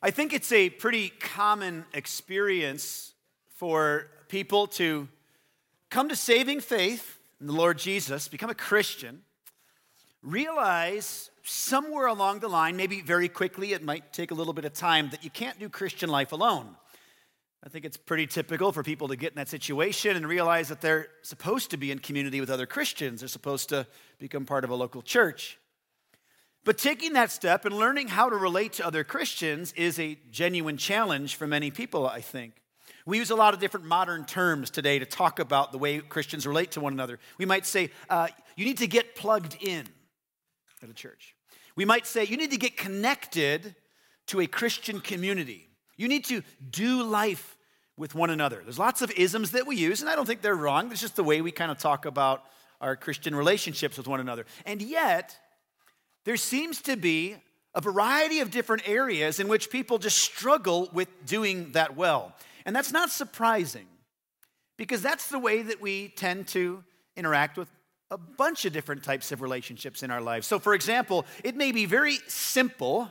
I think it's a pretty common experience for people to come to saving faith in the Lord Jesus, become a Christian, realize somewhere along the line, maybe very quickly, it might take a little bit of time, that you can't do Christian life alone. I think it's pretty typical for people to get in that situation and realize that they're supposed to be in community with other Christians. They're supposed to become part of a local church. But taking that step and learning how to relate to other Christians is a genuine challenge for many people, I think. We use a lot of different modern terms today to talk about the way Christians relate to one another. We might say, uh, you need to get plugged in at a church. We might say, you need to get connected to a Christian community. You need to do life with one another. There's lots of isms that we use, and I don't think they're wrong. It's just the way we kind of talk about our Christian relationships with one another. And yet, there seems to be a variety of different areas in which people just struggle with doing that well. And that's not surprising because that's the way that we tend to interact with a bunch of different types of relationships in our lives. So, for example, it may be very simple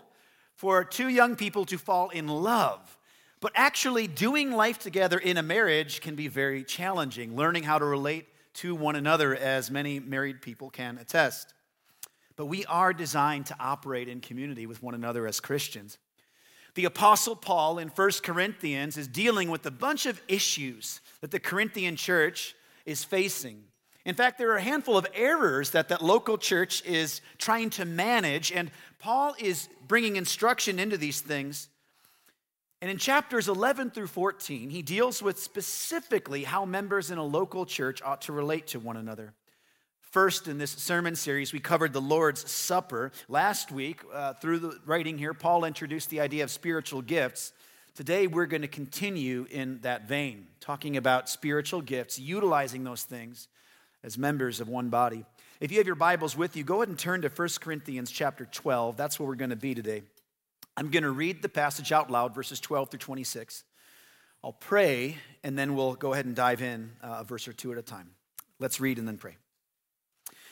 for two young people to fall in love, but actually doing life together in a marriage can be very challenging, learning how to relate to one another, as many married people can attest but we are designed to operate in community with one another as Christians. The Apostle Paul in 1 Corinthians is dealing with a bunch of issues that the Corinthian church is facing. In fact, there are a handful of errors that that local church is trying to manage, and Paul is bringing instruction into these things. And in chapters 11 through 14, he deals with specifically how members in a local church ought to relate to one another. First, in this sermon series, we covered the Lord's Supper. Last week, uh, through the writing here, Paul introduced the idea of spiritual gifts. Today, we're going to continue in that vein, talking about spiritual gifts, utilizing those things as members of one body. If you have your Bibles with you, go ahead and turn to 1 Corinthians chapter 12. That's where we're going to be today. I'm going to read the passage out loud, verses 12 through 26. I'll pray, and then we'll go ahead and dive in uh, a verse or two at a time. Let's read and then pray.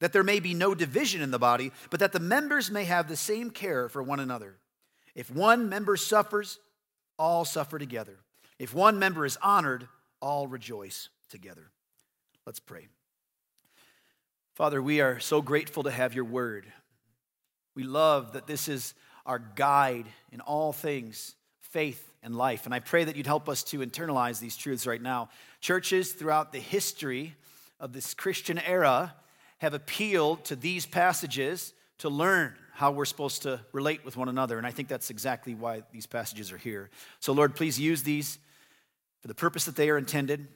that there may be no division in the body, but that the members may have the same care for one another. If one member suffers, all suffer together. If one member is honored, all rejoice together. Let's pray. Father, we are so grateful to have your word. We love that this is our guide in all things, faith and life. And I pray that you'd help us to internalize these truths right now. Churches throughout the history of this Christian era have appealed to these passages to learn how we're supposed to relate with one another. And I think that's exactly why these passages are here. So, Lord, please use these for the purpose that they are intended.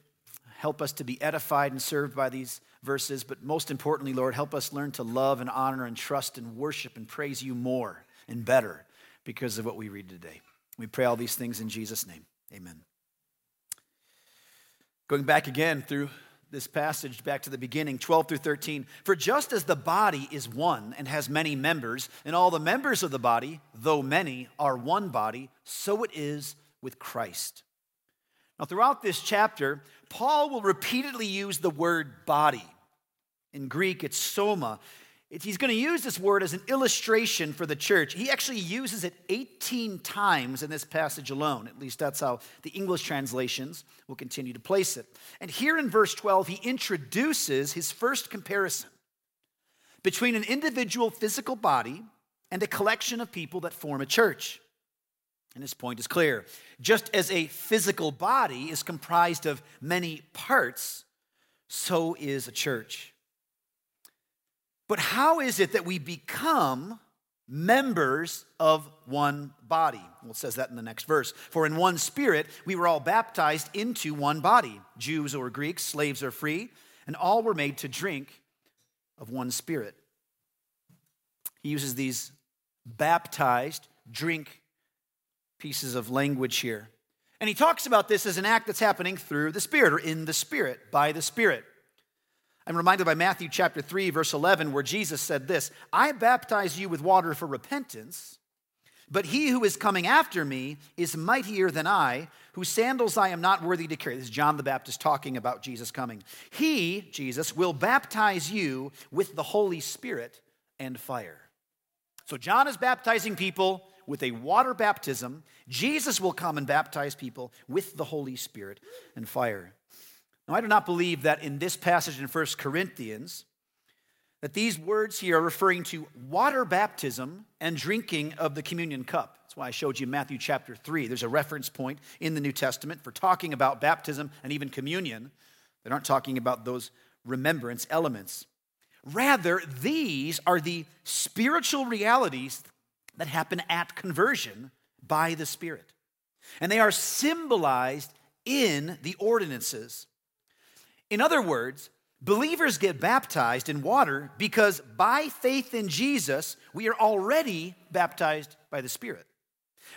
Help us to be edified and served by these verses. But most importantly, Lord, help us learn to love and honor and trust and worship and praise you more and better because of what we read today. We pray all these things in Jesus' name. Amen. Going back again through this passage back to the beginning, 12 through 13. For just as the body is one and has many members, and all the members of the body, though many, are one body, so it is with Christ. Now, throughout this chapter, Paul will repeatedly use the word body. In Greek, it's soma. He's going to use this word as an illustration for the church. He actually uses it 18 times in this passage alone. At least that's how the English translations will continue to place it. And here in verse 12, he introduces his first comparison between an individual physical body and a collection of people that form a church. And his point is clear. Just as a physical body is comprised of many parts, so is a church. But how is it that we become members of one body? Well, it says that in the next verse. For in one spirit we were all baptized into one body, Jews or Greeks, slaves or free, and all were made to drink of one spirit. He uses these baptized, drink pieces of language here. And he talks about this as an act that's happening through the Spirit or in the Spirit, by the Spirit. I'm reminded by Matthew chapter 3, verse 11, where Jesus said this I baptize you with water for repentance, but he who is coming after me is mightier than I, whose sandals I am not worthy to carry. This is John the Baptist talking about Jesus coming. He, Jesus, will baptize you with the Holy Spirit and fire. So John is baptizing people with a water baptism. Jesus will come and baptize people with the Holy Spirit and fire. Now, I do not believe that in this passage in 1 Corinthians, that these words here are referring to water baptism and drinking of the communion cup. That's why I showed you Matthew chapter 3. There's a reference point in the New Testament for talking about baptism and even communion. They aren't talking about those remembrance elements. Rather, these are the spiritual realities that happen at conversion by the Spirit. And they are symbolized in the ordinances. In other words, believers get baptized in water because by faith in Jesus, we are already baptized by the Spirit.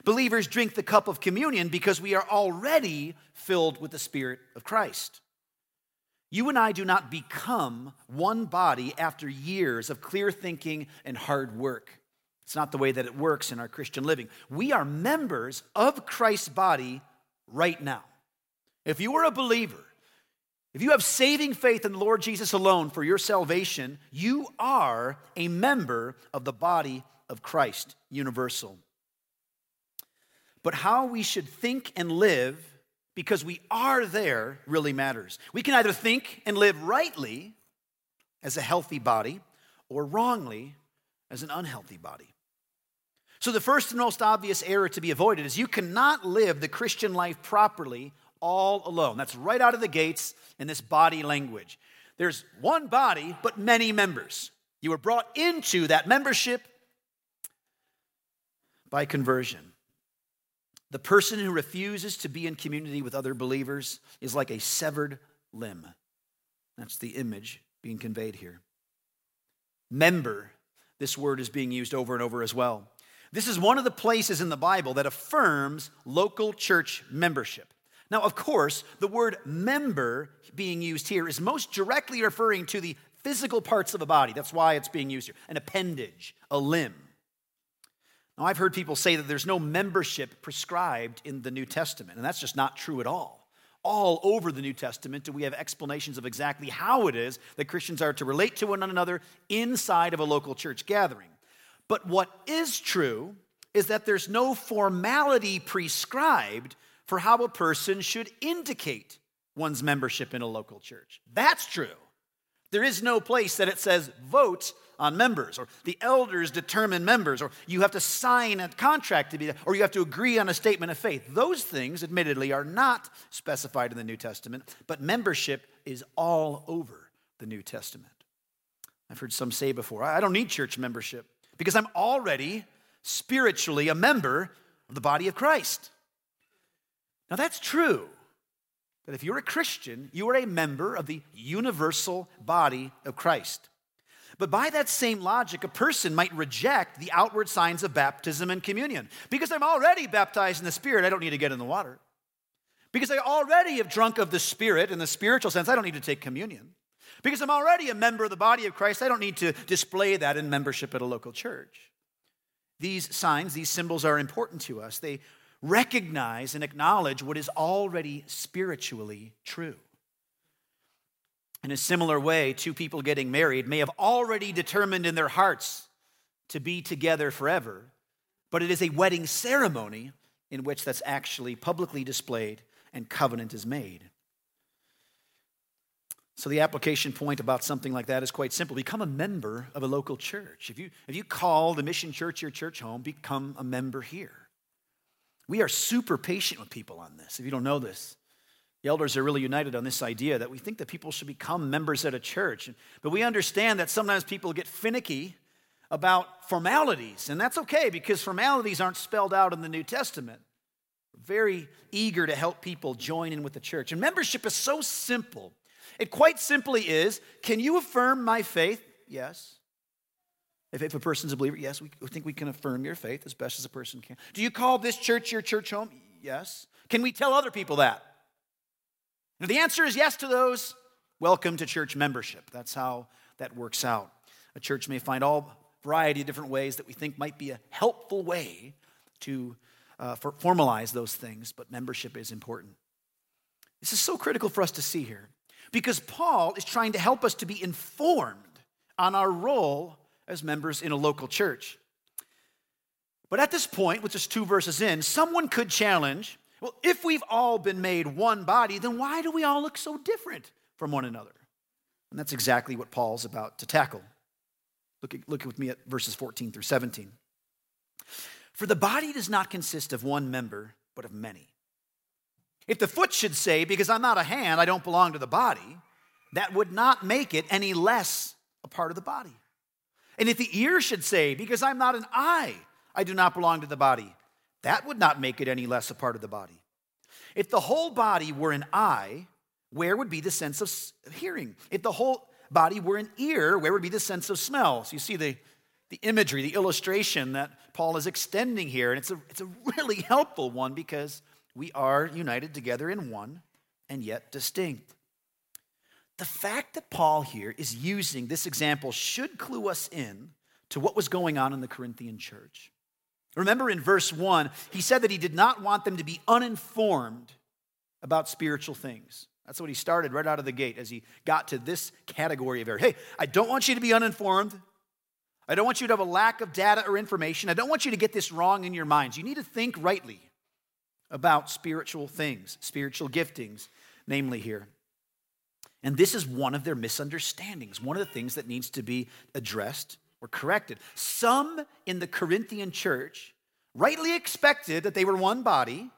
Believers drink the cup of communion because we are already filled with the Spirit of Christ. You and I do not become one body after years of clear thinking and hard work. It's not the way that it works in our Christian living. We are members of Christ's body right now. If you are a believer, if you have saving faith in the Lord Jesus alone for your salvation, you are a member of the body of Christ, universal. But how we should think and live because we are there really matters. We can either think and live rightly as a healthy body or wrongly as an unhealthy body. So, the first and most obvious error to be avoided is you cannot live the Christian life properly all alone. That's right out of the gates in this body language. There's one body, but many members. You were brought into that membership by conversion. The person who refuses to be in community with other believers is like a severed limb. That's the image being conveyed here. Member, this word is being used over and over as well. This is one of the places in the Bible that affirms local church membership. Now, of course, the word member being used here is most directly referring to the physical parts of a body. That's why it's being used here an appendage, a limb. Now, I've heard people say that there's no membership prescribed in the New Testament, and that's just not true at all. All over the New Testament do we have explanations of exactly how it is that Christians are to relate to one another inside of a local church gathering. But what is true is that there's no formality prescribed for how a person should indicate one's membership in a local church. That's true. There is no place that it says vote on members, or the elders determine members, or you have to sign a contract to be there, or you have to agree on a statement of faith. Those things, admittedly, are not specified in the New Testament, but membership is all over the New Testament. I've heard some say before, I don't need church membership because I'm already spiritually a member of the body of Christ. Now, that's true. That if you're a Christian, you are a member of the universal body of Christ. But by that same logic, a person might reject the outward signs of baptism and communion. Because I'm already baptized in the Spirit, I don't need to get in the water. Because I already have drunk of the Spirit in the spiritual sense, I don't need to take communion. Because I'm already a member of the body of Christ, I don't need to display that in membership at a local church. These signs, these symbols are important to us. They recognize and acknowledge what is already spiritually true. In a similar way, two people getting married may have already determined in their hearts to be together forever, but it is a wedding ceremony in which that's actually publicly displayed and covenant is made. So the application point about something like that is quite simple. Become a member of a local church. If you, if you call the mission church your church home, become a member here. We are super patient with people on this, if you don't know this. The elders are really united on this idea that we think that people should become members at a church. But we understand that sometimes people get finicky about formalities, and that's okay because formalities aren't spelled out in the New Testament. We're very eager to help people join in with the church. And membership is so simple. It quite simply is can you affirm my faith? Yes. If, if a person's a believer, yes, we think we can affirm your faith as best as a person can. Do you call this church your church home? Yes. Can we tell other people that? If the answer is yes to those, welcome to church membership. That's how that works out. A church may find all variety of different ways that we think might be a helpful way to uh, for formalize those things, but membership is important. This is so critical for us to see here because Paul is trying to help us to be informed on our role as members in a local church. But at this point, with just two verses in, someone could challenge well, if we've all been made one body, then why do we all look so different from one another? And that's exactly what Paul's about to tackle. Look, at, look with me at verses 14 through 17. For the body does not consist of one member, but of many. If the foot should say, Because I'm not a hand, I don't belong to the body, that would not make it any less a part of the body. And if the ear should say, Because I'm not an eye, I do not belong to the body, that would not make it any less a part of the body. If the whole body were an eye, where would be the sense of hearing? If the whole body were an ear, where would be the sense of smell? So you see the, the imagery, the illustration that Paul is extending here. And it's a, it's a really helpful one because we are united together in one and yet distinct. The fact that Paul here is using this example should clue us in to what was going on in the Corinthian church. Remember in verse 1, he said that he did not want them to be uninformed about spiritual things. That's what he started right out of the gate as he got to this category of error. Hey, I don't want you to be uninformed. I don't want you to have a lack of data or information. I don't want you to get this wrong in your minds. You need to think rightly about spiritual things, spiritual giftings, namely here. And this is one of their misunderstandings, one of the things that needs to be addressed or corrected. Some in the Corinthian church rightly expected that they were one body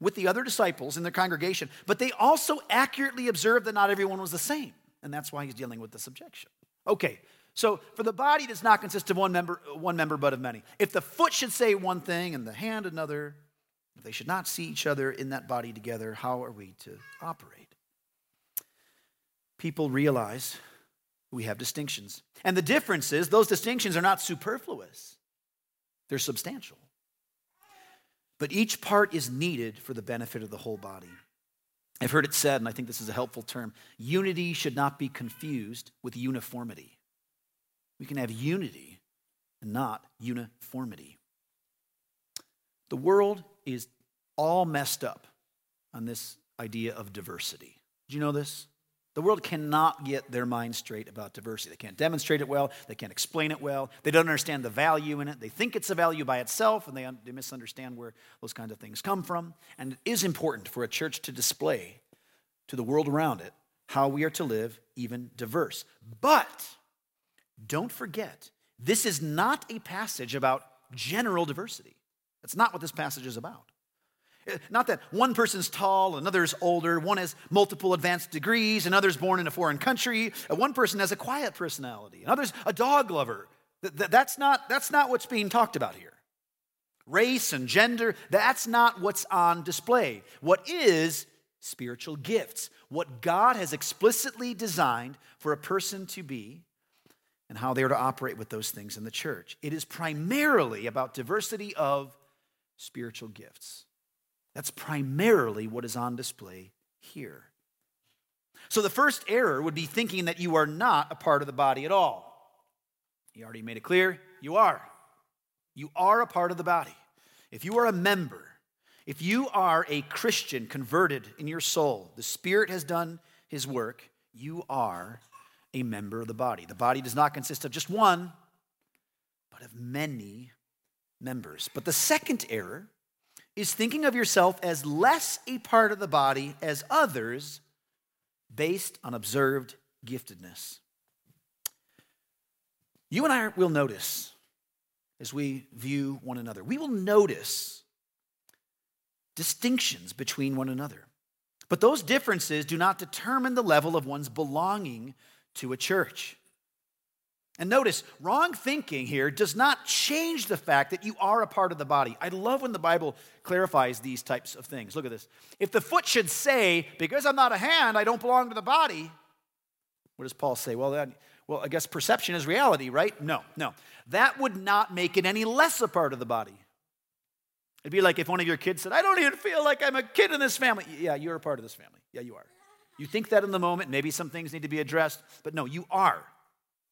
with the other disciples in their congregation, but they also accurately observed that not everyone was the same. And that's why he's dealing with this objection. Okay, so for the body does not consist of one member, one member but of many. If the foot should say one thing and the hand another, if they should not see each other in that body together, how are we to operate? People realize we have distinctions. And the difference is, those distinctions are not superfluous, they're substantial. But each part is needed for the benefit of the whole body. I've heard it said, and I think this is a helpful term unity should not be confused with uniformity. We can have unity and not uniformity. The world is all messed up on this idea of diversity. Did you know this? The world cannot get their mind straight about diversity. They can't demonstrate it well. They can't explain it well. They don't understand the value in it. They think it's a value by itself, and they, un- they misunderstand where those kinds of things come from. And it is important for a church to display to the world around it how we are to live, even diverse. But don't forget, this is not a passage about general diversity. That's not what this passage is about. Not that one person's tall, another's older, one has multiple advanced degrees, another's born in a foreign country, uh, one person has a quiet personality, another's a dog lover. That's not, that's not what's being talked about here. Race and gender, that's not what's on display. What is spiritual gifts, what God has explicitly designed for a person to be, and how they are to operate with those things in the church. It is primarily about diversity of spiritual gifts. That's primarily what is on display here. So the first error would be thinking that you are not a part of the body at all. He already made it clear you are. You are a part of the body. If you are a member, If you are a Christian converted in your soul, the Spirit has done his work, you are a member of the body. The body does not consist of just one, but of many members. But the second error is thinking of yourself as less a part of the body as others based on observed giftedness. You and I will notice as we view one another, we will notice distinctions between one another. But those differences do not determine the level of one's belonging to a church. And notice, wrong thinking here does not change the fact that you are a part of the body. I love when the Bible clarifies these types of things. Look at this. If the foot should say, Because I'm not a hand, I don't belong to the body, what does Paul say? Well, then, well, I guess perception is reality, right? No, no. That would not make it any less a part of the body. It'd be like if one of your kids said, I don't even feel like I'm a kid in this family. Yeah, you're a part of this family. Yeah, you are. You think that in the moment, maybe some things need to be addressed, but no, you are.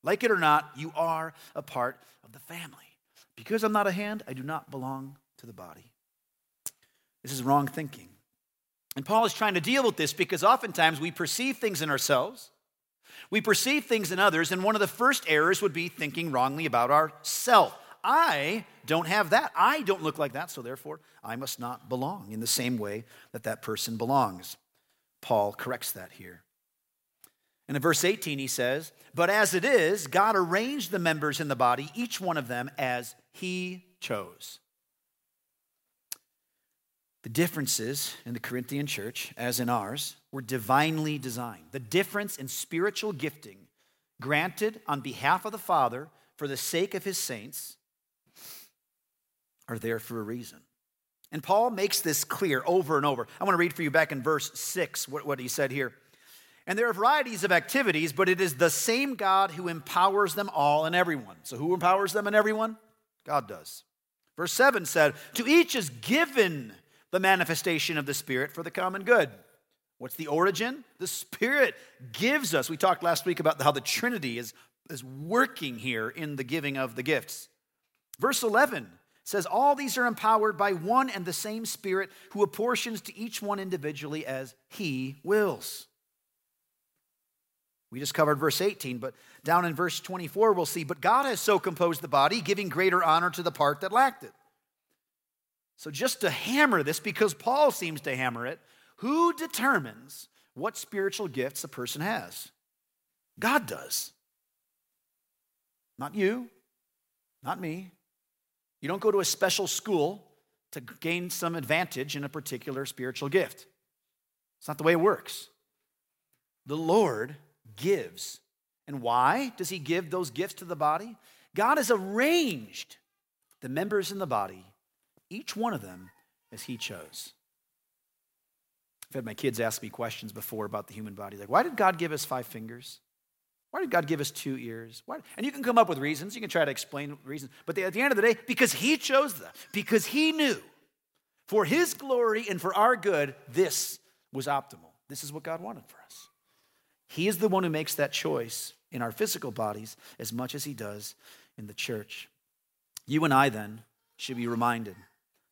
Like it or not, you are a part of the family. Because I'm not a hand, I do not belong to the body. This is wrong thinking. And Paul is trying to deal with this because oftentimes we perceive things in ourselves, we perceive things in others, and one of the first errors would be thinking wrongly about ourself. I don't have that. I don't look like that, so therefore I must not belong in the same way that that person belongs. Paul corrects that here. And in verse 18, he says, But as it is, God arranged the members in the body, each one of them as he chose. The differences in the Corinthian church, as in ours, were divinely designed. The difference in spiritual gifting granted on behalf of the Father for the sake of his saints are there for a reason. And Paul makes this clear over and over. I want to read for you back in verse 6 what, what he said here. And there are varieties of activities, but it is the same God who empowers them all and everyone. So, who empowers them and everyone? God does. Verse 7 said, To each is given the manifestation of the Spirit for the common good. What's the origin? The Spirit gives us. We talked last week about how the Trinity is, is working here in the giving of the gifts. Verse 11 says, All these are empowered by one and the same Spirit who apportions to each one individually as he wills. We just covered verse 18, but down in verse 24, we'll see, But God has so composed the body, giving greater honor to the part that lacked it. So, just to hammer this, because Paul seems to hammer it, who determines what spiritual gifts a person has? God does. Not you, not me, you don't go to a special school to gain some advantage in a particular spiritual gift. It's not the way it works. The Lord gives. And why does He give those gifts to the body? God has arranged the members in the body, each one of them as He chose. I've had my kids ask me questions before about the human body. Like, why did God give us five fingers? Why did God give us two ears? Why? And you can come up with reasons. You can try to explain reasons. But at the end of the day, because He chose them, because He knew for His glory and for our good, this was optimal. This is what God wanted for us. He is the one who makes that choice in our physical bodies as much as He does in the church. You and I then should be reminded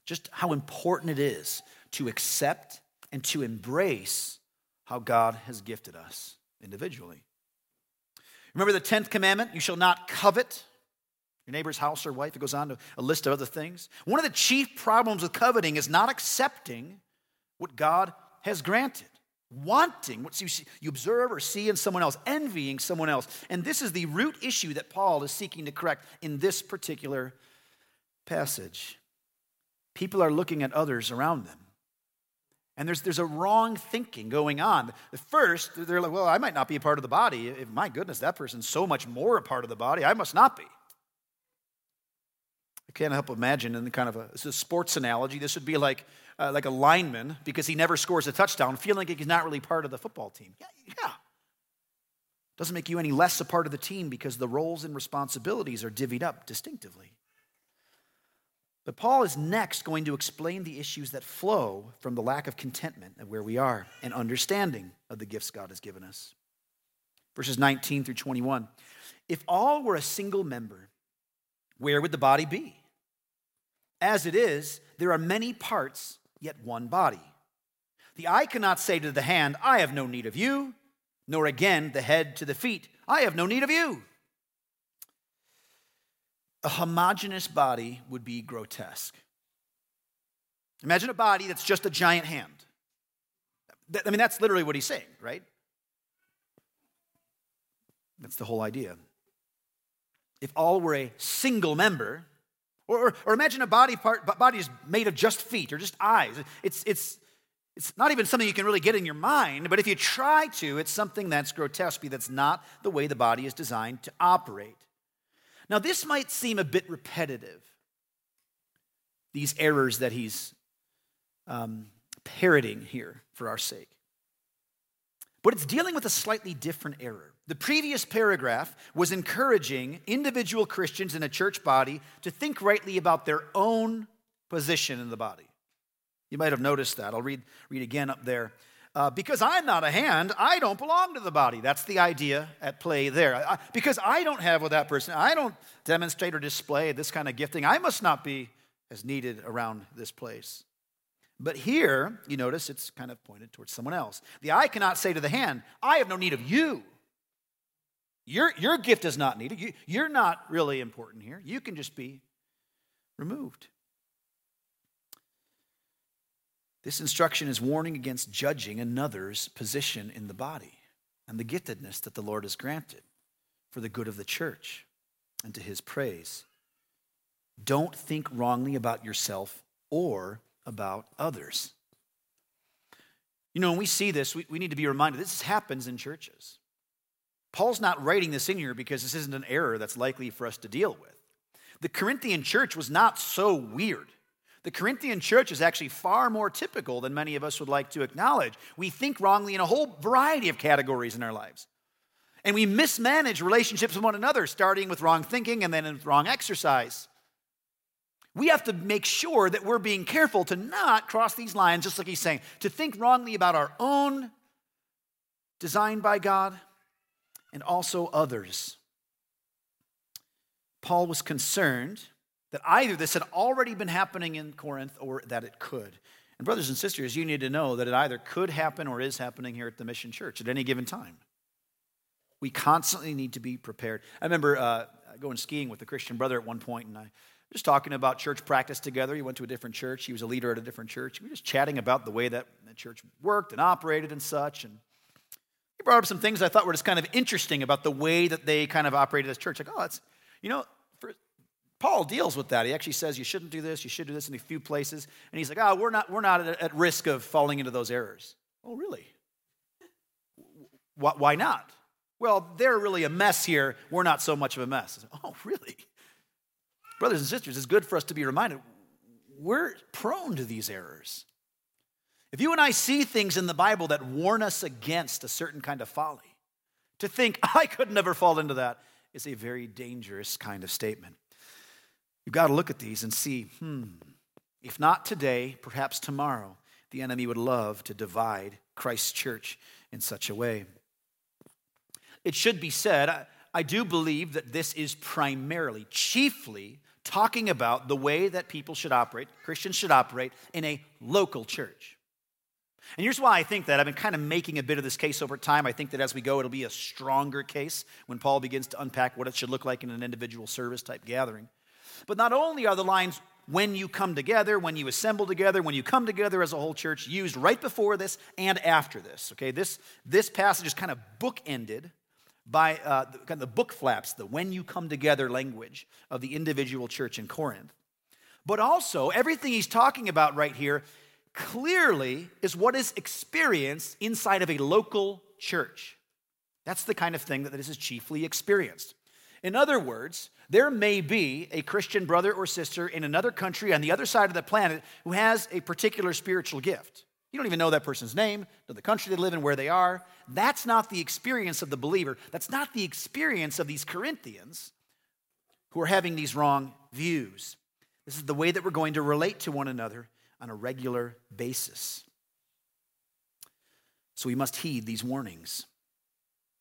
just how important it is to accept and to embrace how God has gifted us individually. Remember the 10th commandment? You shall not covet your neighbor's house or wife. It goes on to a list of other things. One of the chief problems with coveting is not accepting what God has granted, wanting what you, see, you observe or see in someone else, envying someone else. And this is the root issue that Paul is seeking to correct in this particular passage. People are looking at others around them and there's, there's a wrong thinking going on. At first, they're like, well, I might not be a part of the body. If, my goodness, that person's so much more a part of the body, I must not be. I can't help but imagine in the kind of a, a sports analogy, this would be like, uh, like a lineman because he never scores a touchdown, feeling like he's not really part of the football team. Yeah, yeah. Doesn't make you any less a part of the team because the roles and responsibilities are divvied up distinctively. But Paul is next going to explain the issues that flow from the lack of contentment of where we are and understanding of the gifts God has given us. Verses 19 through 21. If all were a single member, where would the body be? As it is, there are many parts, yet one body. The eye cannot say to the hand, I have no need of you, nor again the head to the feet, I have no need of you. A homogeneous body would be grotesque. Imagine a body that's just a giant hand. I mean, that's literally what he's saying, right? That's the whole idea. If all were a single member, or, or, or, imagine a body part, body is made of just feet or just eyes. It's, it's, it's not even something you can really get in your mind, but if you try to, it's something that's grotesque, that's not the way the body is designed to operate. Now, this might seem a bit repetitive, these errors that he's um, parroting here for our sake. But it's dealing with a slightly different error. The previous paragraph was encouraging individual Christians in a church body to think rightly about their own position in the body. You might have noticed that. I'll read, read again up there. Uh, because I'm not a hand, I don't belong to the body. That's the idea at play there. I, because I don't have what that person, I don't demonstrate or display this kind of gifting, I must not be as needed around this place. But here, you notice it's kind of pointed towards someone else. The eye cannot say to the hand, I have no need of you. Your, your gift is not needed. You, you're not really important here. You can just be removed. This instruction is warning against judging another's position in the body and the giftedness that the Lord has granted for the good of the church and to his praise. Don't think wrongly about yourself or about others. You know, when we see this, we, we need to be reminded this happens in churches. Paul's not writing this in here because this isn't an error that's likely for us to deal with. The Corinthian church was not so weird. The Corinthian church is actually far more typical than many of us would like to acknowledge. We think wrongly in a whole variety of categories in our lives. And we mismanage relationships with one another, starting with wrong thinking and then wrong exercise. We have to make sure that we're being careful to not cross these lines, just like he's saying, to think wrongly about our own design by God and also others. Paul was concerned that either this had already been happening in Corinth or that it could. And, brothers and sisters, you need to know that it either could happen or is happening here at the Mission Church at any given time. We constantly need to be prepared. I remember uh, going skiing with a Christian brother at one point, and I just talking about church practice together. He went to a different church. He was a leader at a different church. We were just chatting about the way that the church worked and operated and such. And he brought up some things I thought were just kind of interesting about the way that they kind of operated as church. Like, oh, that's, you know, for, Paul deals with that. He actually says you shouldn't do this, you should do this in a few places. And he's like, oh, we're not, we're not at, at risk of falling into those errors. Oh, really? Why not? Well, they're really a mess here. We're not so much of a mess. Said, oh, really? Brothers and sisters, it's good for us to be reminded we're prone to these errors. If you and I see things in the Bible that warn us against a certain kind of folly, to think, I could never fall into that, is a very dangerous kind of statement. You've got to look at these and see, hmm, if not today, perhaps tomorrow, the enemy would love to divide Christ's church in such a way. It should be said, I, I do believe that this is primarily, chiefly, talking about the way that people should operate, Christians should operate in a local church. And here's why I think that. I've been kind of making a bit of this case over time. I think that as we go, it'll be a stronger case when Paul begins to unpack what it should look like in an individual service type gathering. But not only are the lines when you come together, when you assemble together, when you come together as a whole church used right before this and after this. Okay, this, this passage is kind of bookended by uh, the, kind of the book flaps, the when you come together language of the individual church in Corinth. But also, everything he's talking about right here clearly is what is experienced inside of a local church. That's the kind of thing that this is chiefly experienced. In other words, there may be a Christian brother or sister in another country on the other side of the planet who has a particular spiritual gift. You don't even know that person's name, know the country they live in, where they are. That's not the experience of the believer. That's not the experience of these Corinthians who are having these wrong views. This is the way that we're going to relate to one another on a regular basis. So we must heed these warnings.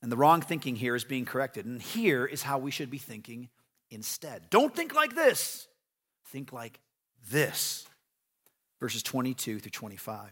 And the wrong thinking here is being corrected. And here is how we should be thinking instead. Don't think like this, think like this. verses 22 through 25.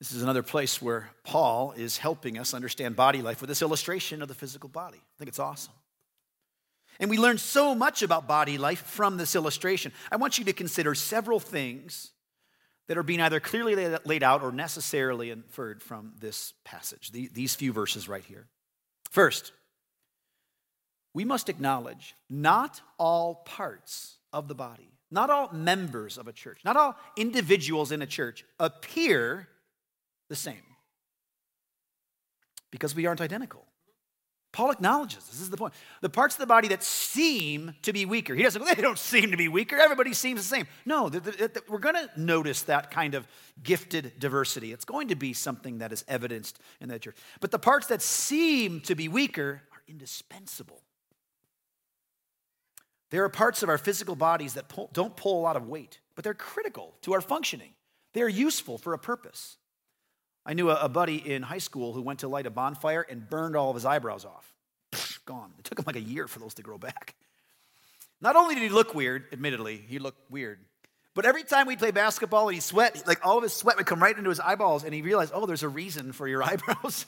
This is another place where Paul is helping us understand body life with this illustration of the physical body. I think it's awesome. And we learn so much about body life from this illustration. I want you to consider several things that are being either clearly laid out or necessarily inferred from this passage, these few verses right here. First, we must acknowledge not all parts of the body, not all members of a church, not all individuals in a church appear the same because we aren't identical. Paul acknowledges this is the point. The parts of the body that seem to be weaker, he doesn't, they don't seem to be weaker. Everybody seems the same. No, the, the, the, we're going to notice that kind of gifted diversity. It's going to be something that is evidenced in that church. But the parts that seem to be weaker are indispensable. There are parts of our physical bodies that pull, don't pull a lot of weight, but they're critical to our functioning. They're useful for a purpose. I knew a, a, buddy in high school who went to light a bonfire and burned all of his eyebrows off. Pfft, gone. It took him like a year for those to grow back. Not only did he look weird, admittedly, he looked weird, but every time we'd play basketball and he sweat, like all of his sweat would come right into his eyeballs, and he realized, oh, there's a reason for your eyebrows.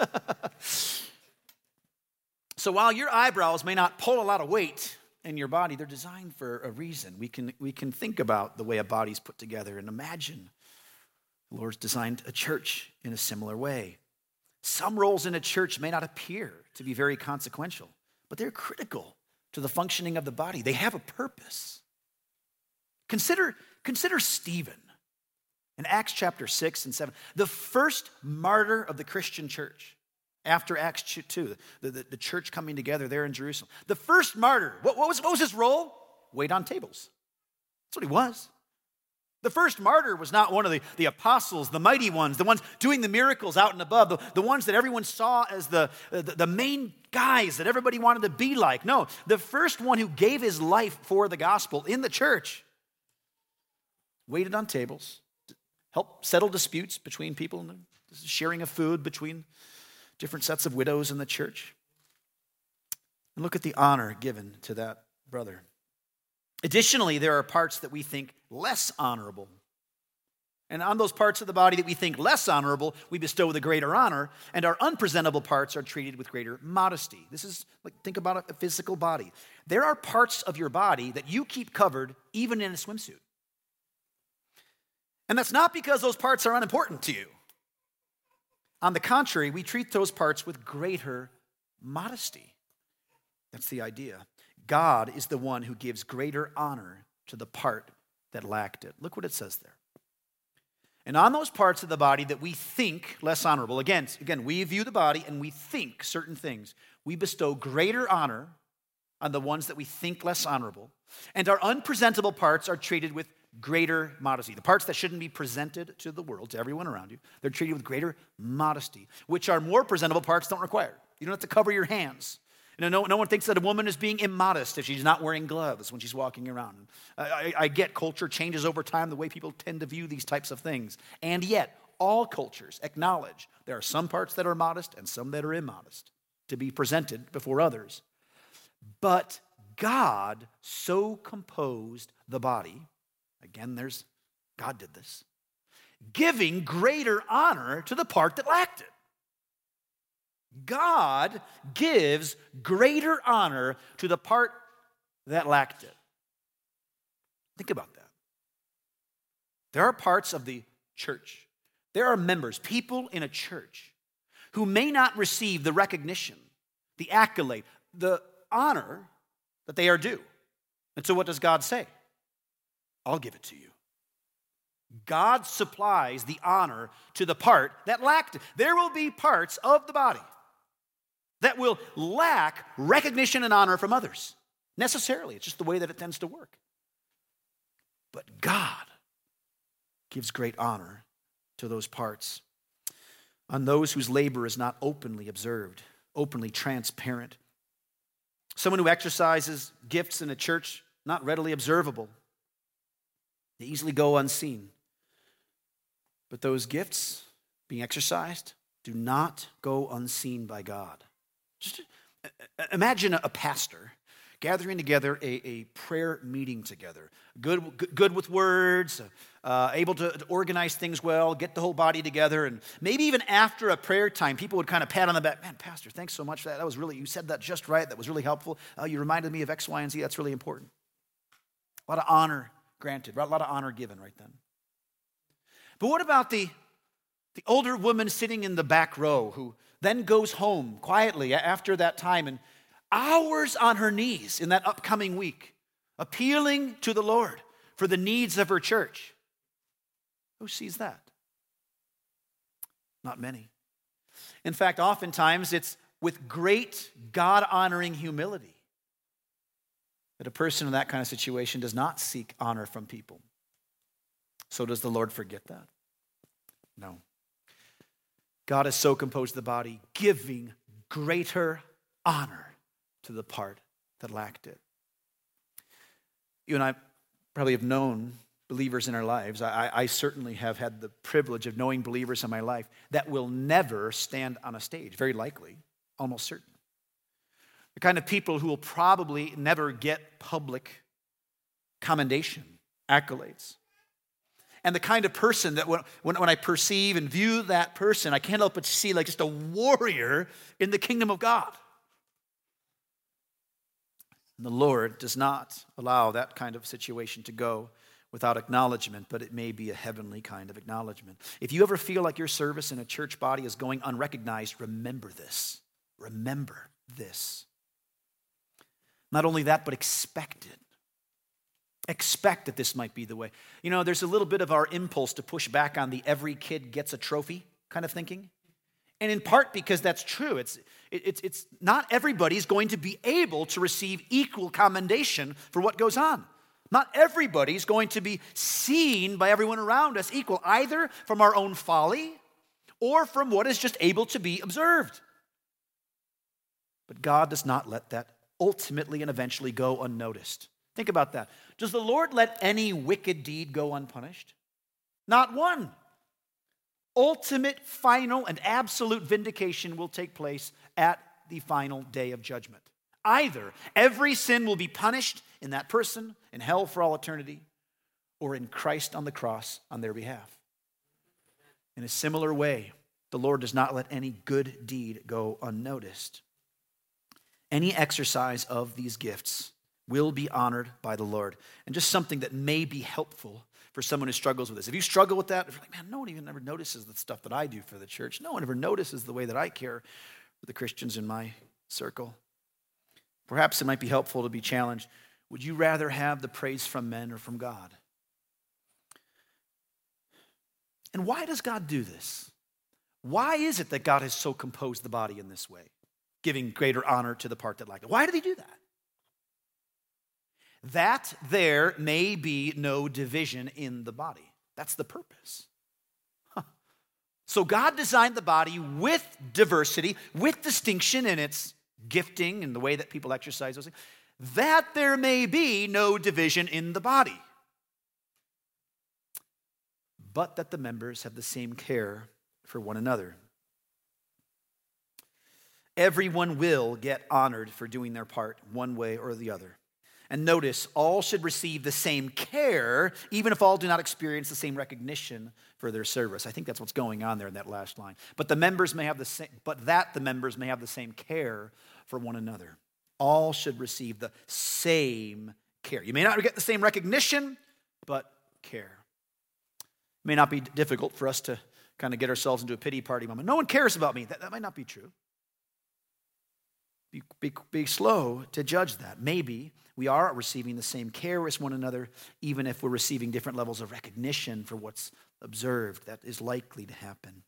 so while your eyebrows may not pull a lot of weight in your body, they're designed for a reason. We can, we can think about the way a body's put together and imagine the Lord's designed a church in a similar way. Some roles in a church may not appear to be very consequential, but they're critical to the functioning of the body. They have a purpose. Consider, consider Stephen in Acts chapter 6 and 7, the first martyr of the Christian church after Acts 2, the, the, the church coming together there in Jerusalem. The first martyr, what, what, was, what was his role? Wait on tables. That's what he was. The first martyr was not one of the, the apostles, the mighty ones, the ones doing the miracles out and above, the, the ones that everyone saw as the, the, the main guys that everybody wanted to be like. No, the first one who gave his life for the gospel in the church waited on tables, helped settle disputes between people, and the sharing of food between different sets of widows in the church. And look at the honor given to that brother. Additionally, there are parts that we think less honorable. And on those parts of the body that we think less honorable, we bestow the greater honor, and our unpresentable parts are treated with greater modesty. This is like, think about a physical body. There are parts of your body that you keep covered even in a swimsuit. And that's not because those parts are unimportant to you. On the contrary, we treat those parts with greater modesty. That's the idea. God is the one who gives greater honor to the part that lacked it. Look what it says there. And on those parts of the body that we think less honorable, again, again, we view the body and we think certain things. We bestow greater honor on the ones that we think less honorable. And our unpresentable parts are treated with greater modesty. The parts that shouldn't be presented to the world, to everyone around you, they're treated with greater modesty, which our more presentable parts don't require. You don't have to cover your hands. No, no one thinks that a woman is being immodest if she's not wearing gloves when she's walking around. I, I get culture changes over time, the way people tend to view these types of things. And yet, all cultures acknowledge there are some parts that are modest and some that are immodest to be presented before others. But God so composed the body, again, there's God did this, giving greater honor to the part that lacked it. God gives greater honor to the part that lacked it. Think about that. There are parts of the church, there are members, people in a church, who may not receive the recognition, the accolade, the honor that they are due. And so, what does God say? I'll give it to you. God supplies the honor to the part that lacked it. There will be parts of the body that will lack recognition and honor from others. Necessarily, it's just the way that it tends to work. But God gives great honor to those parts, on those whose labor is not openly observed, openly transparent. Someone who exercises gifts in a church not readily observable, they easily go unseen. But those gifts being exercised do not go unseen by God. Just imagine a pastor gathering together a, a prayer meeting together, good, good with words, uh, able to, to organize things well, get the whole body together, and maybe even after a prayer time, people would kind of pat on the back, man, Pastor, thanks so much for that. That was really, you said that just right. That was really helpful. Uh, you reminded me of X, Y, and Z. That's really important. A lot of honor granted, a lot of honor given right then. But what about the, the older woman sitting in the back row who then goes home quietly after that time and hours on her knees in that upcoming week, appealing to the Lord for the needs of her church. Who sees that? Not many. In fact, oftentimes it's with great God honoring humility that a person in that kind of situation does not seek honor from people. So, does the Lord forget that? No. God has so composed the body, giving greater honor to the part that lacked it. You and I probably have known believers in our lives. I, I, certainly have had the privilege of knowing believers in my life that will never stand on a stage, very likely, almost certain. The kind of people who will probably never get public commendation, accolades. And the kind of person that when, when, when I perceive and view that person, I can't help but see like just a warrior in the kingdom of God. And the Lord does not allow that kind of situation to go without acknowledgement, but it may be a heavenly kind of acknowledgement. If you ever feel like your service in a church body is going unrecognized, remember this. Remember this. Not only that, but expect it. Expect that this might be the way. You know, there's a little bit of our impulse to push back on the every kid gets a trophy kind of thinking. And in part because that's true. It's, it's, it's not everybody's going to be able to receive equal commendation for what goes on. Not everybody's going to be seen by everyone around us equal, either from our own folly or from what is just able to be observed. But God does not let that ultimately and eventually go unnoticed. Think about that. Does the Lord let any wicked deed go unpunished? Not one ultimate, final, and absolute vindication will take place at the final day of judgment. Either every sin will be punished in that person in hell for all eternity, or in Christ on the cross on their behalf. In a similar way, the Lord does not let any good deed go unnoticed. Any exercise of these gifts will be honored by the Lord. And just something that may be helpful for someone who struggles with this. If you struggle with that, if you're like, man, no one even ever notices the stuff that I do for the church. No one ever notices the way that I care for the Christians in my circle. Perhaps it might be helpful to be challenged. Would you rather have the praise from men or from God? And why does God do this? Why is it that God has so composed the body in this way, giving greater honor to the part that lacked it? Why did he do that? That there may be no division in the body. That's the purpose. Huh. So God designed the body with diversity, with distinction in its gifting and the way that people exercise those things, that there may be no division in the body. But that the members have the same care for one another. Everyone will get honored for doing their part one way or the other. And notice, all should receive the same care, even if all do not experience the same recognition for their service. I think that's what's going on there in that last line. But the members may have the same, but that the members may have the same care for one another. All should receive the same care. You may not get the same recognition, but care. It may not be difficult for us to kind of get ourselves into a pity party moment. No one cares about me. That, that might not be true. Be, be, be slow to judge that. Maybe we are receiving the same care as one another, even if we're receiving different levels of recognition for what's observed. That is likely to happen.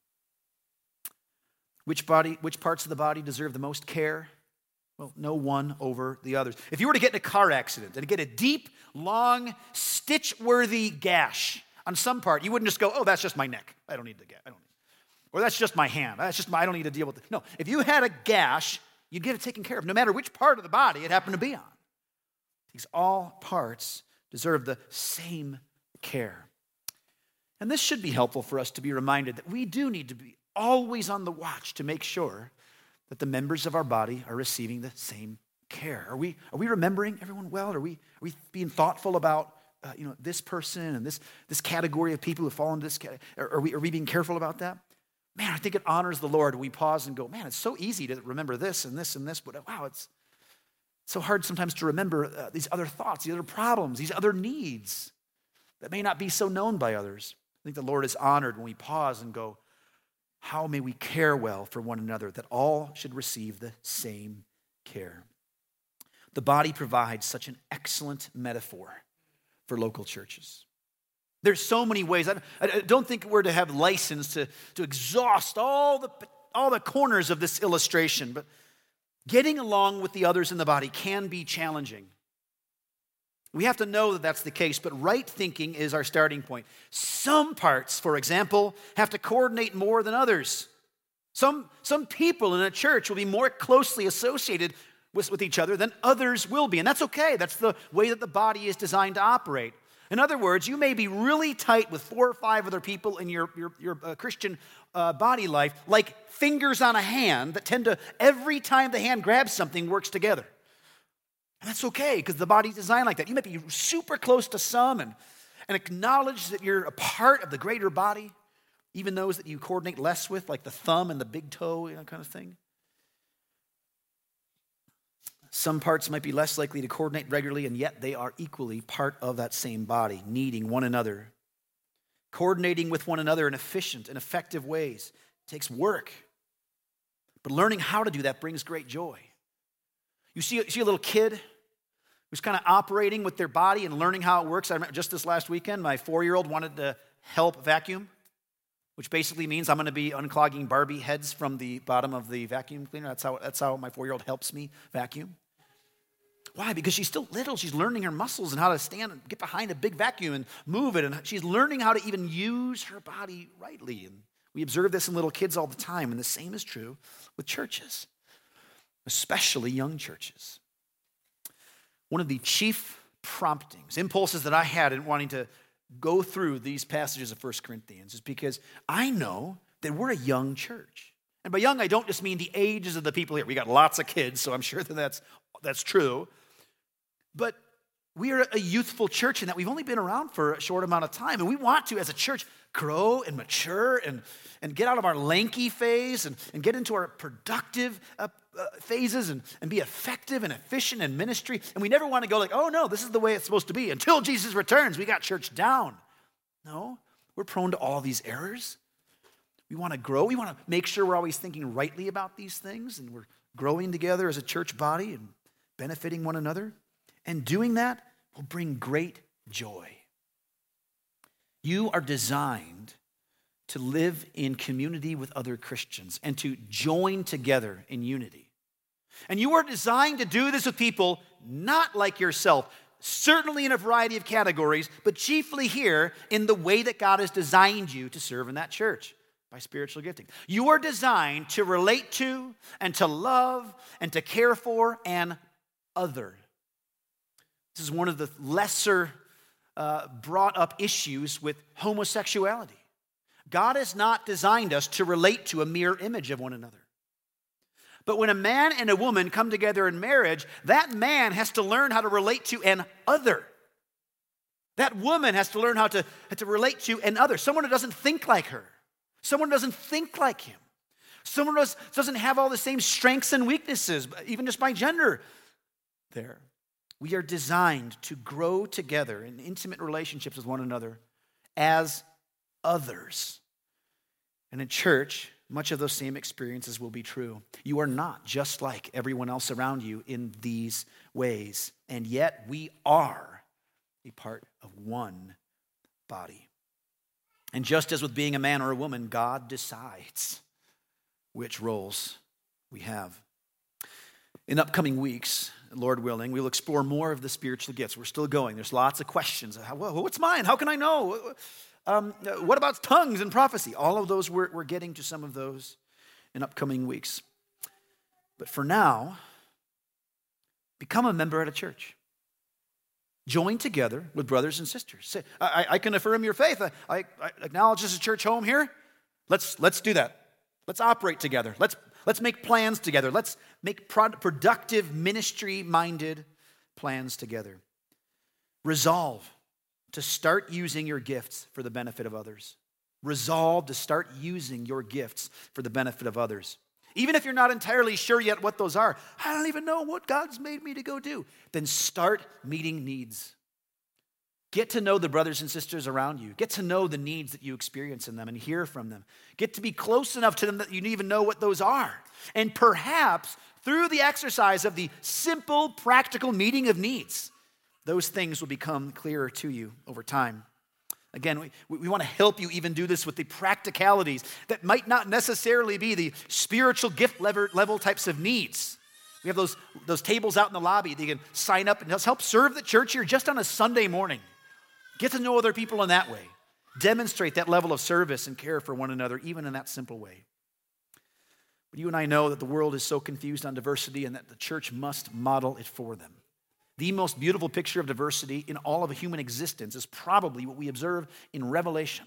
Which, body, which parts of the body deserve the most care? Well, no one over the others. If you were to get in a car accident and get a deep, long, stitch worthy gash on some part, you wouldn't just go, oh, that's just my neck. I don't need to get, I don't need. Or that's just my hand. That's just my, I don't need to deal with it. No, if you had a gash, you'd get it taken care of, no matter which part of the body it happened to be on. These all parts deserve the same care. And this should be helpful for us to be reminded that we do need to be always on the watch to make sure that the members of our body are receiving the same care. Are we, are we remembering everyone well? Are we, are we being thoughtful about uh, you know, this person and this, this category of people who fall into this category? Are we, are we being careful about that? Man, I think it honors the Lord. We pause and go, man, it's so easy to remember this and this and this, but wow, it's so hard sometimes to remember uh, these other thoughts, these other problems, these other needs that may not be so known by others. I think the Lord is honored when we pause and go, how may we care well for one another that all should receive the same care? The body provides such an excellent metaphor for local churches. There's so many ways. I, I don't think we're to have license to, to exhaust all the, all the corners of this illustration, but getting along with the others in the body can be challenging. We have to know that that's the case, but right thinking is our starting point. Some parts, for example, have to coordinate more than others. Some, some people in a church will be more closely associated with, with each other than others will be, and that's okay. That's the way that the body is designed to operate. In other words, you may be really tight with four or five other people in your, your, your uh, Christian uh, body life, like fingers on a hand that tend to, every time the hand grabs something, works together. And that's okay because the body's designed like that. You might be super close to some and, and acknowledge that you're a part of the greater body, even those that you coordinate less with, like the thumb and the big toe, you know, kind of thing. Some parts might be less likely to coordinate regularly, and yet they are equally part of that same body, needing one another. Coordinating with one another in efficient and effective ways takes work. But learning how to do that brings great joy. You see, you see a little kid who's kind of operating with their body and learning how it works. I remember just this last weekend, my four year old wanted to help vacuum, which basically means I'm going to be unclogging Barbie heads from the bottom of the vacuum cleaner. That's how, that's how my four year old helps me vacuum. Why? Because she's still little. She's learning her muscles and how to stand and get behind a big vacuum and move it. And she's learning how to even use her body rightly. And we observe this in little kids all the time. And the same is true with churches, especially young churches. One of the chief promptings, impulses that I had in wanting to go through these passages of 1 Corinthians is because I know that we're a young church. And by young, I don't just mean the ages of the people here. We got lots of kids, so I'm sure that that's, that's true. But we are a youthful church in that we've only been around for a short amount of time. And we want to, as a church, grow and mature and, and get out of our lanky phase and, and get into our productive uh, uh, phases and, and be effective and efficient in ministry. And we never want to go like, oh no, this is the way it's supposed to be. Until Jesus returns, we got church down. No, we're prone to all these errors. We want to grow. We want to make sure we're always thinking rightly about these things and we're growing together as a church body and benefiting one another. And doing that will bring great joy. You are designed to live in community with other Christians and to join together in unity. And you are designed to do this with people not like yourself, certainly in a variety of categories, but chiefly here in the way that God has designed you to serve in that church by spiritual gifting. You are designed to relate to and to love and to care for and other. This is one of the lesser uh, brought up issues with homosexuality. God has not designed us to relate to a mere image of one another. But when a man and a woman come together in marriage, that man has to learn how to relate to an other. That woman has to learn how to, how to relate to an other, someone who doesn't think like her, someone who doesn't think like him, someone who doesn't have all the same strengths and weaknesses, even just by gender there. We are designed to grow together in intimate relationships with one another as others. And in church, much of those same experiences will be true. You are not just like everyone else around you in these ways, and yet we are a part of one body. And just as with being a man or a woman, God decides which roles we have. In upcoming weeks, Lord willing, we'll explore more of the spiritual gifts. We're still going. There's lots of questions. What's mine? How can I know? Um, what about tongues and prophecy? All of those, we're, we're getting to some of those in upcoming weeks. But for now, become a member at a church. Join together with brothers and sisters. Say, I, I can affirm your faith. I, I, I acknowledge this is a church home here. Let's, let's do that. Let's operate together. Let's, let's make plans together. Let's make productive, ministry minded plans together. Resolve to start using your gifts for the benefit of others. Resolve to start using your gifts for the benefit of others. Even if you're not entirely sure yet what those are, I don't even know what God's made me to go do, then start meeting needs. Get to know the brothers and sisters around you. Get to know the needs that you experience in them and hear from them. Get to be close enough to them that you even know what those are. And perhaps through the exercise of the simple, practical meeting of needs, those things will become clearer to you over time. Again, we, we want to help you even do this with the practicalities that might not necessarily be the spiritual gift level, level types of needs. We have those, those tables out in the lobby that you can sign up and help serve the church here just on a Sunday morning. Get to know other people in that way. Demonstrate that level of service and care for one another, even in that simple way. But you and I know that the world is so confused on diversity and that the church must model it for them. The most beautiful picture of diversity in all of human existence is probably what we observe in Revelation,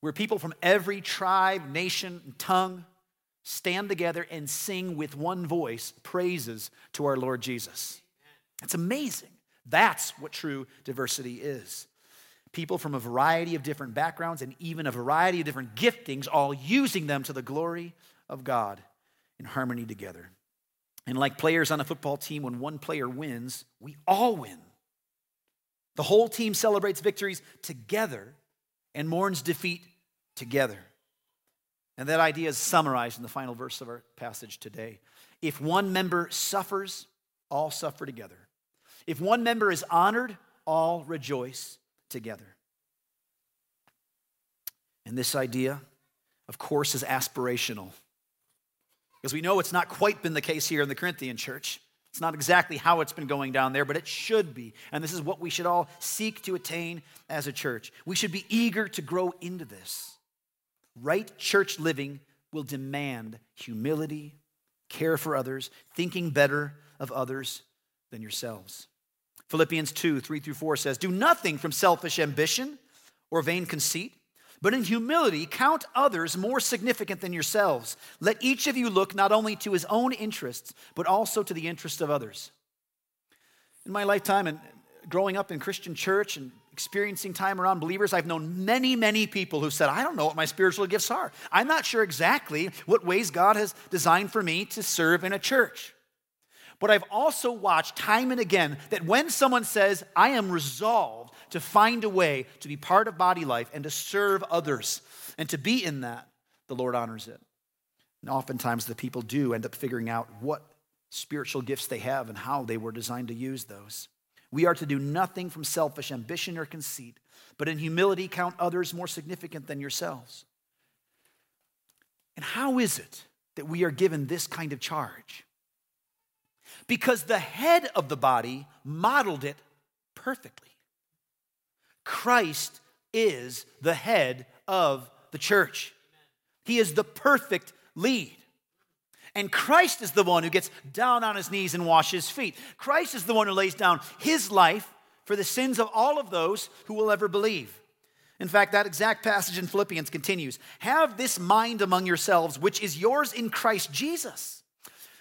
where people from every tribe, nation, and tongue stand together and sing with one voice praises to our Lord Jesus. It's amazing. That's what true diversity is. People from a variety of different backgrounds and even a variety of different giftings, all using them to the glory of God in harmony together. And like players on a football team, when one player wins, we all win. The whole team celebrates victories together and mourns defeat together. And that idea is summarized in the final verse of our passage today. If one member suffers, all suffer together. If one member is honored, all rejoice together. And this idea, of course, is aspirational. Because we know it's not quite been the case here in the Corinthian church. It's not exactly how it's been going down there, but it should be. And this is what we should all seek to attain as a church. We should be eager to grow into this. Right church living will demand humility, care for others, thinking better of others than yourselves. Philippians 2 3 through 4 says, Do nothing from selfish ambition or vain conceit, but in humility count others more significant than yourselves. Let each of you look not only to his own interests, but also to the interests of others. In my lifetime and growing up in Christian church and experiencing time around believers, I've known many, many people who said, I don't know what my spiritual gifts are. I'm not sure exactly what ways God has designed for me to serve in a church. But I've also watched time and again that when someone says, I am resolved to find a way to be part of body life and to serve others and to be in that, the Lord honors it. And oftentimes the people do end up figuring out what spiritual gifts they have and how they were designed to use those. We are to do nothing from selfish ambition or conceit, but in humility count others more significant than yourselves. And how is it that we are given this kind of charge? Because the head of the body modeled it perfectly. Christ is the head of the church, He is the perfect lead. And Christ is the one who gets down on his knees and washes feet. Christ is the one who lays down his life for the sins of all of those who will ever believe. In fact, that exact passage in Philippians continues Have this mind among yourselves, which is yours in Christ Jesus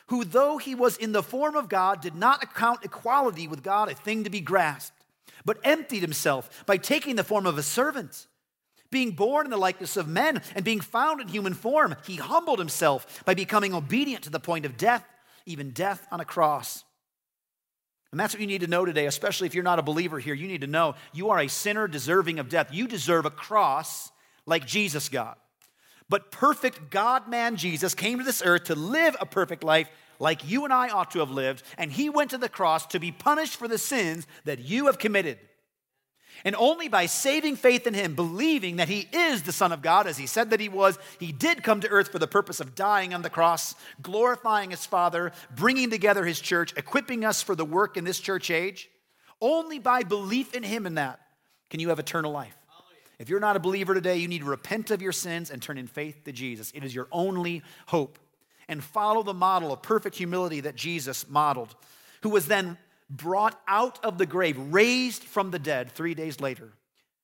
who, though he was in the form of God, did not account equality with God a thing to be grasped, but emptied himself by taking the form of a servant. Being born in the likeness of men and being found in human form, he humbled himself by becoming obedient to the point of death, even death on a cross. And that's what you need to know today, especially if you're not a believer here. You need to know you are a sinner deserving of death. You deserve a cross like Jesus got. But perfect God man Jesus came to this earth to live a perfect life like you and I ought to have lived, and he went to the cross to be punished for the sins that you have committed. And only by saving faith in him, believing that he is the Son of God, as he said that he was, he did come to earth for the purpose of dying on the cross, glorifying his Father, bringing together his church, equipping us for the work in this church age. Only by belief in him in that can you have eternal life. If you're not a believer today, you need to repent of your sins and turn in faith to Jesus. It is your only hope. And follow the model of perfect humility that Jesus modeled, who was then brought out of the grave, raised from the dead three days later,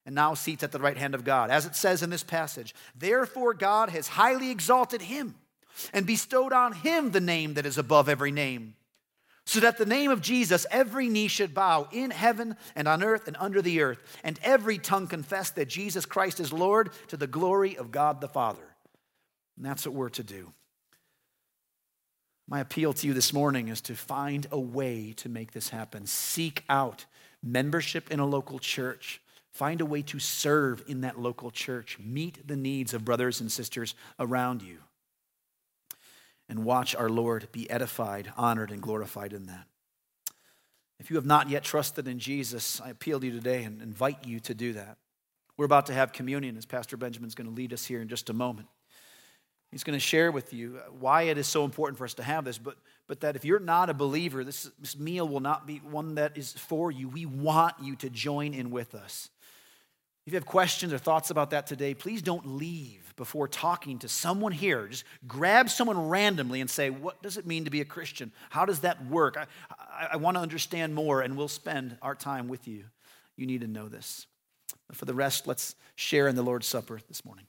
and now seats at the right hand of God. As it says in this passage, therefore God has highly exalted him and bestowed on him the name that is above every name so that the name of Jesus every knee should bow in heaven and on earth and under the earth, and every tongue confess that Jesus Christ is Lord to the glory of God the Father. And that's what we're to do. My appeal to you this morning is to find a way to make this happen. Seek out membership in a local church. Find a way to serve in that local church. Meet the needs of brothers and sisters around you and watch our Lord be edified, honored, and glorified in that. If you have not yet trusted in Jesus, I appeal to you today and invite you to do that. We're about to have communion as Pastor Benjamin's going to lead us here in just a moment. He's going to share with you why it is so important for us to have this, but, but that if you're not a believer, this, this meal will not be one that is for you. We want you to join in with us. If you have questions or thoughts about that today, please don't leave before talking to someone here. Just grab someone randomly and say, What does it mean to be a Christian? How does that work? I, I, I want to understand more, and we'll spend our time with you. You need to know this. But for the rest, let's share in the Lord's Supper this morning.